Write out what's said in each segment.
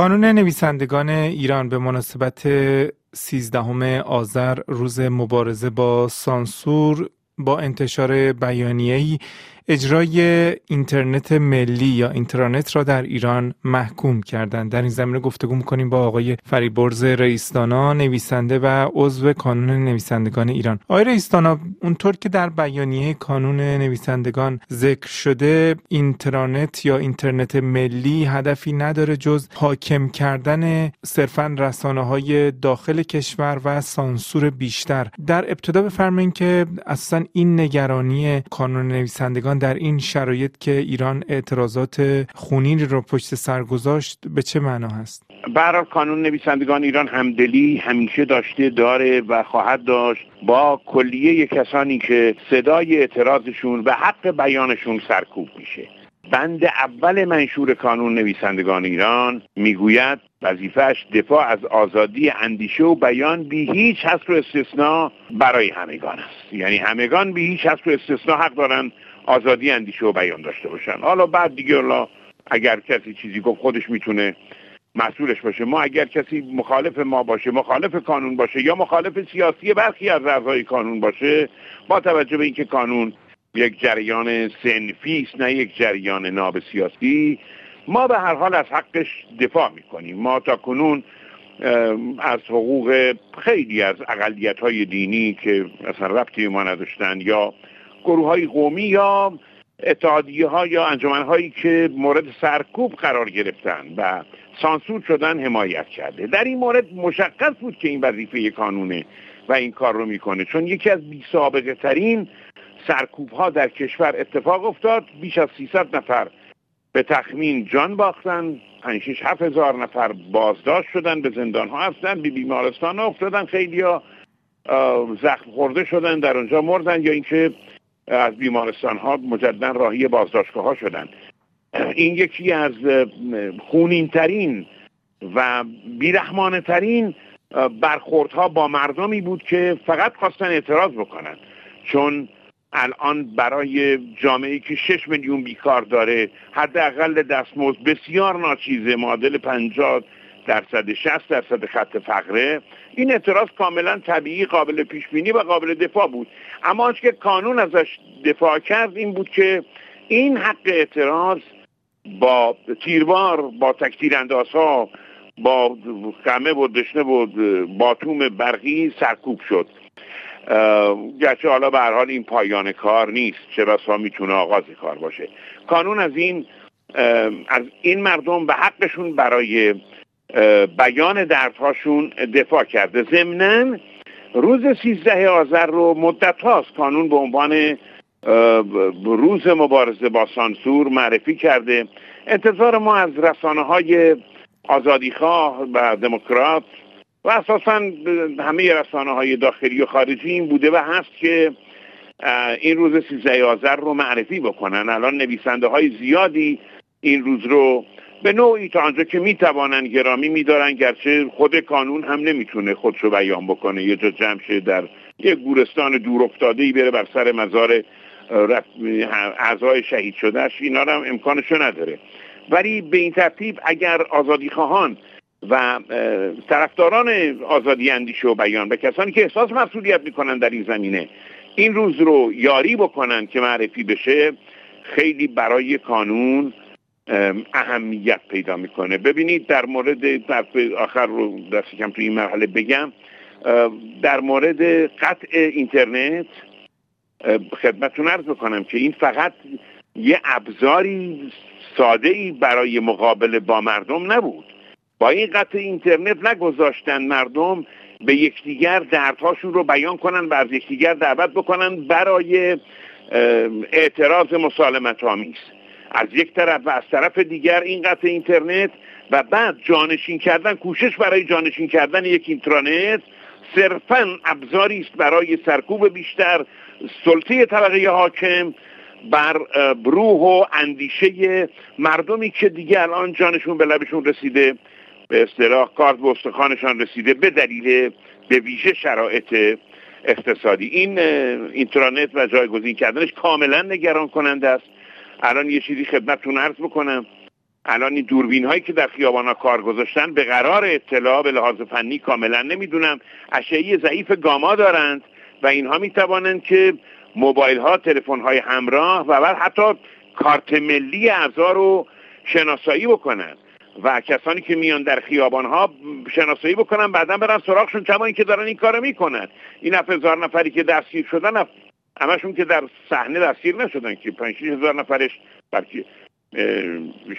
کانون نویسندگان ایران به مناسبت سیزدهم آذر روز مبارزه با سانسور با انتشار بیانیه‌ای اجرای اینترنت ملی یا اینترنت را در ایران محکوم کردند. در این زمینه گفتگو می‌کنیم با آقای فریبرز رئیستانا نویسنده و عضو کانون نویسندگان ایران. آقای رئیستانا اونطور که در بیانیه کانون نویسندگان ذکر شده اینترنت یا اینترنت ملی هدفی نداره جز حاکم کردن صرفا رسانه های داخل کشور و سانسور بیشتر. در ابتدا بفرمایید که اصلا این نگرانی کانون نویسندگان در این شرایط که ایران اعتراضات خونین رو پشت سر گذاشت به چه معنا هست؟ برای کانون نویسندگان ایران همدلی همیشه داشته داره و خواهد داشت. با کلیه کسانی که صدای اعتراضشون و حق بیانشون سرکوب میشه. بند اول منشور کانون نویسندگان ایران می‌گوید وظیفهش دفاع از آزادی اندیشه و بیان بی هیچ حصر و استثنا برای همگان است. یعنی همگان بی هیچ حصر و استثنا حق دارند آزادی اندیشه و بیان داشته باشن. حالا بعد دیگه الله اگر کسی چیزی گفت خودش می‌تونه مسئولش باشه. ما اگر کسی مخالف ما باشه مخالف کانون باشه یا مخالف سیاسی برخی از اعضای کانون باشه با توجه به اینکه کانون یک جریان سنفی است نه یک جریان ناب سیاسی ما به هر حال از حقش دفاع می‌کنیم. ما تا کنون از حقوق خیلی از اقلیت های دینی که اصلا ربطی ما نداشتن یا گروه های قومی یا اتحادیه ها یا انجمن هایی که مورد سرکوب قرار گرفتن و سانسور شدن حمایت کرده. در این مورد مشخص بود که این وظیفه کانونه و این کار رو می‌کنه. چون یکی از بی سابقه ترین سرکوب ها در کشور اتفاق افتاد. بیش از 300 نفر به تخمین جان باختن. 5 6 هزار نفر بازداشت شدن به زندان ها هستن به بیمارستان ها افتادن. خیلی ها زخم خورده شدن در اونجا مردن یا اینکه از بیمارستان ها مجددا راهی بازداشتگاه ها شدن. این یکی از خونین ترین و بیرحمانه ترین برخوردها با مردمی بود که فقط خواستن اعتراض بکنن. چون الان برای جامعه که 6 میلیون بیکار داره حداقل دستمزد بسیار ناچیزه معادل 50 درصد 60 درصد خط فقره. این اعتراض کاملا طبیعی قابل پیش بینی و قابل دفاع بود. اما آنچه که قانون ازش دفاع کرد این بود که این حق اعتراض با تیربار با تکتیر ها با خمه و دشنه و باتوم برقی سرکوب شد. گرچه حالا به حال این پایان کار نیست. چه بسا می‌تونه آغاز کار باشه. کانون از این از این مردم به حقشون برای بیان دردهاشون دفاع کرده. ضمنا روز سیزده آذر رو مدت هاست کانون به عنوان روز مبارزه با سانسور معرفی کرده. انتظار ما از رسانه های آزادیخواه و دموکرات و اساسا همه رسانه های داخلی و خارجی این بوده و هست که این روز سیزده آذر رو معرفی بکنن. الان نویسنده های زیادی این روز رو به نوعی تا آنجا که می‌توانند گرامی میدارن گرچه خود کانون هم نمی‌تونه خودشو بیان بکنه. یه جا جمع شه در یه گورستان دور افتاده ای بره بر سر مزار اعضای شهید شدهش اینا هم امکانشو نداره. ولی به این ترتیب اگر آزادی خواهان و طرفداران آزادی اندیشه و بیان و کسانی که احساس مسئولیت می‌کنن در این زمینه این روز رو یاری بکنن که معرفی بشه خیلی برای کانون اهمیت پیدا می‌کنه. ببینید در مورد آخر رو دست کم تو این مرحله بگم. در مورد قطع اینترنت خدمتتون ارز بکنم که این فقط یه ابزاری ساده ای برای مقابله با مردم نبود. با این قطع اینترنت نگذاشتن مردم به یکدیگر دردهاشون رو بیان کنن و از یکدیگر دعوت بکنن برای اعتراض مسالمت آمیز از یک طرف و از طرف دیگر این قطع اینترنت و بعد جانشین کردن کوشش برای جانشین کردن یک اینترنت صرفا ابزاری است برای سرکوب بیشتر سلطه طبقه حاکم بر روح و اندیشه مردمی که دیگه الان جانشون به لبشون رسیده به اصطلاح کارت به استخوانشان رسیده به دلیل به ویژه شرایط اقتصادی. این اینترنت و جایگزین کردنش کاملا نگران کننده است. الان یه چیزی خدمتتون عرض بکنم. الان این دوربین هایی که در خیابان ها کار گذاشتن به قرار اطلاع به لحاظ فنی کاملا نمی‌دونم اشعه ضعیف گاما دارند و اینها می توانند که موبایل ها تلفن های همراه و بعد حتی کارت ملی اعضا رو شناسایی بکنن و کسانی که میان در خیابان ها شناسایی بکنن بعدا برن سراغشون کما اینکه دارن این کارو می‌کنن. این هزار نفری که دستگیر شدن همشون که در صحنه دستگیر نشدن که 5 هزار نفرش بلکه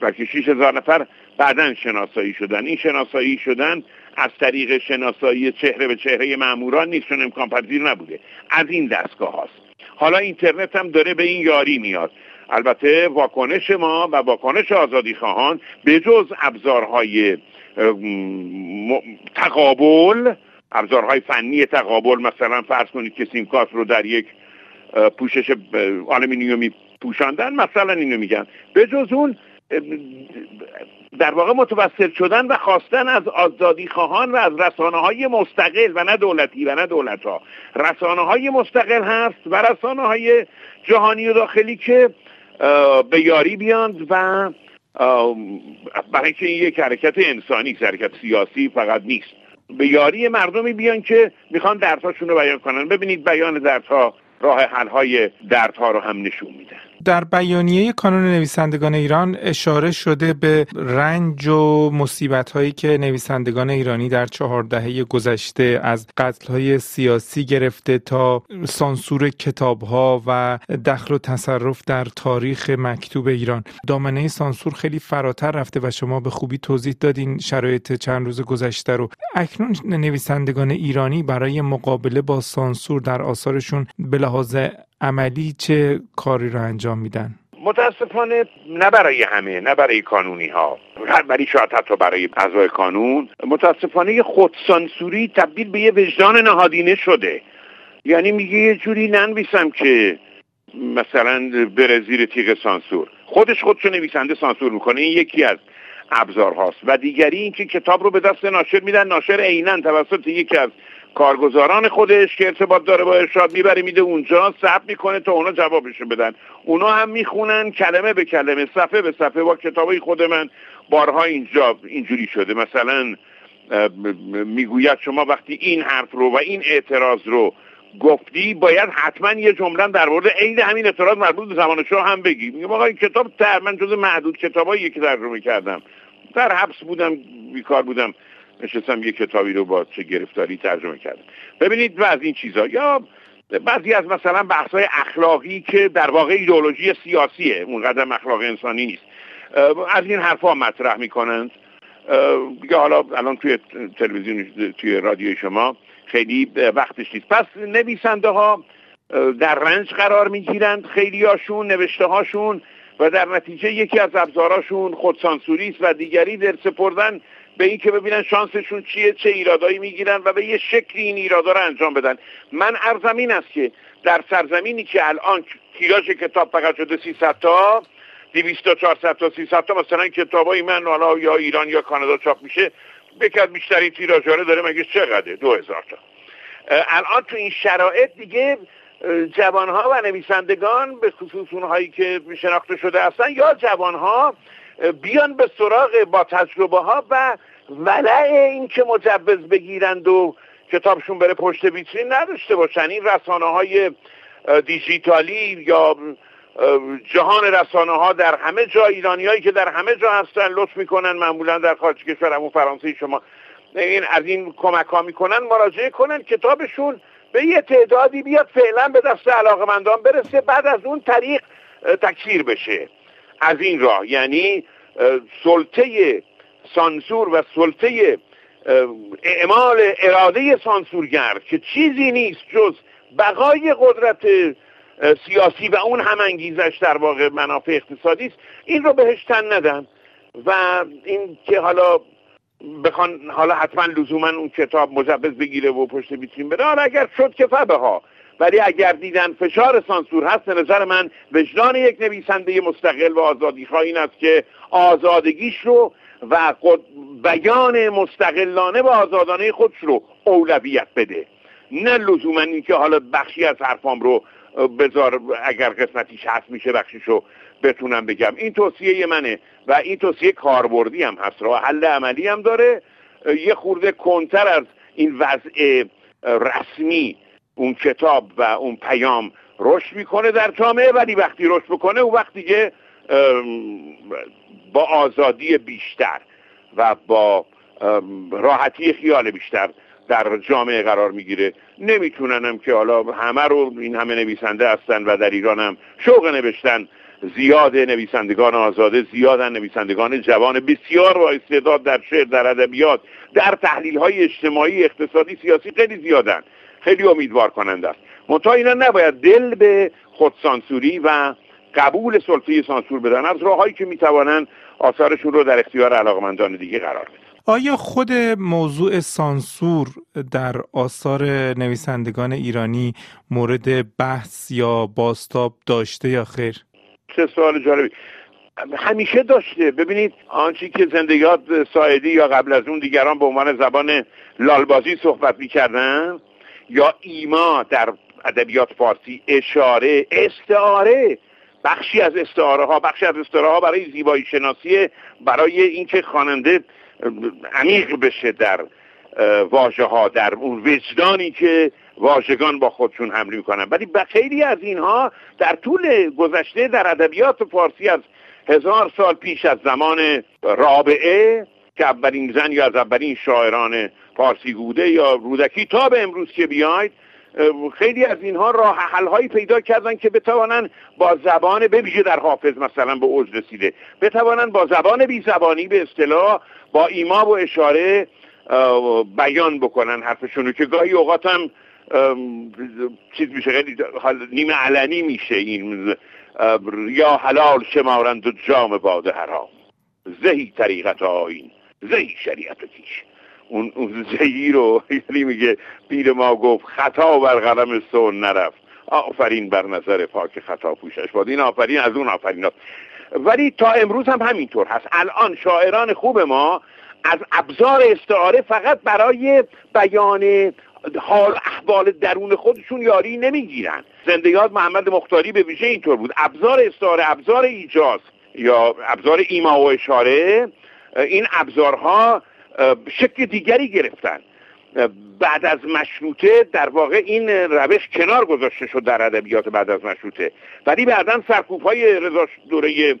بلکه 6 هزار نفر بعدا شناسایی شدن. این شناسایی شدن از طریق شناسایی چهره به چهره ماموران نیست چون امکان پذیر نبوده. از این دستگاه هاست. حالا اینترنت هم داره به این یاری میاد. البته واکنش ما و واکنش آزادی خواهان به جز ابزارهای تقابل ابزارهای فنی تقابل مثلا فرض کنید که سیمکارت رو در یک پوشش آلومینیومی پوشاندن مثلا اینو میگن. به جز اون در واقع متوسل شدن و خواستن از آزادی خواهان و از رسانه های مستقل و نه دولتی و نه دولت ها رسانه های مستقل هست و رسانه های جهانی و داخلی که به یاری بیاند و برای این یک حرکت انسانی حرکت سیاسی فقط نیست. به یاری مردمی بیان که می‌خوان دردهاشون رو بیان کنن. ببینید بیان دردها راه حل های دردها رو هم نشون میدن. در بیانیه کانون نویسندگان ایران اشاره شده به رنج و مصیبت هایی که نویسندگان ایرانی در چهار دهه گذشته از قتل های سیاسی گرفته تا سانسور کتاب ها و دخل و تصرف در تاریخ مکتوب ایران. دامنه سانسور خیلی فراتر رفته و شما به خوبی توضیح دادین شرایط چند روز گذشته رو. اکنون نویسندگان ایرانی برای مقابله با سانسور در آثارشون به لحاظ عملی چه کاری رو انجام میدن؟ متاسفانه نه برای همه نه برای کانونی ها ولی شاید حتی برای اعضای کانون. متاسفانه خودسانسوری تبدیل به یه وجدان نهادینه شده. یعنی میگه یه جوری ننویسم که مثلا بره زیر تیغ سانسور. خودش خودشو نویسنده سانسور می‌کنه این یکی از ابزار هاست و دیگری اینکه کتاب رو به دست ناشر میدن. ناشر عینا توسط یکی از کارگزاران خودش که ارتباط داره با ارشاد می‌بره میده اونجا ثبت می‌کنه تا اونا جوابشو بدن. اونا هم می‌خونن کلمه به کلمه صفحه به صفحه. با کتابای خود من بارها اینجا اینجوری شده. مثلا می‌گوید شما وقتی این حرف رو و این اعتراض رو گفتی باید حتما یه جمله در مورد عین همین اعتراض مربوط به زمان شاه هم بگی. میگم آقا این کتاب تر من جز معدود کتابایی که ترجمه کردم. در حبس بودم بیکار بودم. نشستم یه کتابی رو با چه گرفتاری ترجمه کردم. ببینید از این چیزا یا بعضی از مثلا بحث‌های اخلاقی که در واقع ایدئولوژی سیاسیه اونقدر اخلاق انسانی نیست. از این حرفها مطرح می‌کنند. یا حالا الان توی تلویزیون توی رادیو شما خیلی وقتش نیست. پس نویسنده ها در رنج قرار می‌گیرند خیلی هاشون نوشته هاشون و در نتیجه یکی از ابزاراشون خودسانسوری است و دیگری در سپردن به این که ببینن شانسشون چیه چه ایرادایی می‌گیرن و به یه شکلی این ایرادا رو انجام بدن. من ارزم این است که در سرزمینی که الان تیراژ کتاب فقط شده 300 تا 200 تا 400 تا 300 تا مثلا کتابای من حالا یا ایران یا کانادا چاپ میشه از بیشترین تیراژها داره مگه چقدره؟ 2000 تا. الان تو این شرایط دیگه جوانها و نویسندگان به خصوص اونهایی که شناخته شده هستن یا جوانها بیان به سراغ با تجربه ها و ولع این که مجوز بگیرند و کتابشون بره پشت ویترین نداشته باشن. این رسانه های دیجیتالی یا جهان رسانه ها در همه جا ایرانی هایی که در همه جا هستن لطف می‌کنن معمولا در خارج کشور همون فرانسه شما. این از این کمک ها می‌کنن مراجعه کنن کتابشون به یه تعدادی بیاد فعلا به دست علاقمندان برسه بعد از اون طریق تکثیر بشه. از این راه. یعنی سلطه سانسور و سلطه اعمال اراده سانسورگر که چیزی نیست جز بقای قدرت سیاسی و اون هم انگیزش در واقع منافع اقتصادی است این رو بهش تن ندن. و این که حالا بخوان حالا حتما لزوما اون کتاب مجوز بگیره و پشت بیترین بره حالا اگر شد که فبه ها ولی اگر دیدن فشار سانسور هست نظر من وجدان یک نویسنده مستقل و آزادی این است که آزادگیش رو و بیان مستقلانه و آزادانه خودش رو اولویت بده. نه لزوما اینکه حالا بخشی از حرفام رو بذار اگر قسمتیش هست میشه بخشیش رو بتونم بگم. این توصیه منه و این توصیه کاربردی هم هست. راه حل عملی هم داره. یه خورده کنتر از این وضع رسمی اون کتاب و اون پیام رشد می‌کنه در جامعه ولی وقتی رشد بکنه اون وقتی که با آزادی بیشتر و با راحتی خیال بیشتر در جامعه قرار می‌گیره. نمیتوننم که حالا همه رو این همه نویسنده هستن و در ایران هم شوق نوشتن. زیاد نویسندگان آزاده زیادن نویسندگان جوان. بسیار با استعداد در شعر در ادبیات در تحلیل های اجتماعی اقتصادی سیاسی خیلی زیادن. خیلی امیدوار کننده است. منتها اینا نباید دل به خودسانسوری و قبول سلطه سانسور بدن. از راههایی که می‌توانند آثارشون رو در اختیار علاقمندان دیگه قرار بدن. آیا خود موضوع سانسور در آثار نویسندگان ایرانی مورد بحث یا باستاب داشته یا خیر؟ چه سوال جالبی. همیشه داشته. ببینید آنچه که زندگیات سایدی یا قبل از اون دیگران به عنوان زبان لالبازی صحبت می‌کردن یا ایما در ادبیات فارسی اشاره استعاره. بخشی از استعاره ها بخشی از استعاره ها برای زیبایی شناسی برای اینکه خواننده عمیق بشه در واژه ها در اون وجدانی که واژگان با خودشون حمل می‌کنن. ولی خیلی از اینها در طول گذشته در ادبیات فارسی از هزار سال پیش از زمان رابعه که اولین زن یا از اولین شاعران فارسی گوده یا رودکی تا به امروز که بیاید خیلی از اینها راه حلهایی پیدا کردن که بتوانن با زبان بویژه در حافظ مثلا به اوج رسیده. بتوانن با زبان بی زبانی به اصطلاح با ایما و اشاره بیان بکنن حرفشونو که گاهی اوقات هم چیز میشه خیلی نیمه علنی میشه این یا حلال شمارند و جام باده حرام. زهی طریقت آین زهی شریعت کیش. اون, اون زهی رو یعنی میگه پیر ما گفت خطا بر قلم سون نرفت. آفرین بر نظر پاک خطا پوشش باد. این آفرین از اون آفرین هست. ولی تا امروز هم همینطور هست. الان شاعران خوب ما از ابزار استعاره فقط برای بیان حال احوال درون خودشون یاری نمی‌گیرن. زندگیات محمد مختاری به ویژه اینطور بود. ابزار استعاره ابزار ایجاز یا ابزار ایما و اشاره این ابزارها شکل دیگری گرفتن. بعد از مشروطه در واقع این روش کنار گذاشته شد در ادبیات بعد از مشروطه. ولی بعدا سرکوب های دوره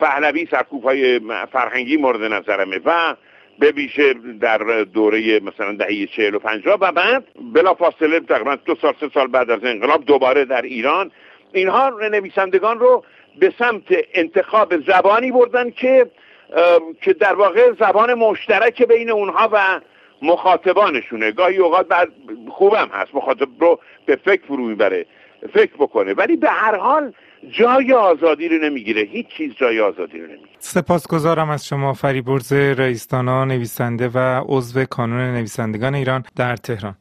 پهلوی سرکوب های فرهنگی مورد نظرمه و به ویژه در دوره مثلا دهه چهل و پنجاه و بعد بلا فاصله تقریبا دو سال سه سال بعد از انقلاب دوباره در ایران. اینها نویسندگان رو به سمت انتخاب زبانی بردن که که در واقع زبان مشترک بین اونها و مخاطبانشونه. گاهی اوقات بعد خوبم هست مخاطب رو به فکر فرو می‌بره فکر بکنه. ولی به هر حال جای آزادی رو نمی‌گیره. هیچ چیز جای آزادی رو نمی‌گیره. سپاسگزارم از شما فریبرز رئیستانا نویسنده و عضو کانون نویسندگان ایران در تهران.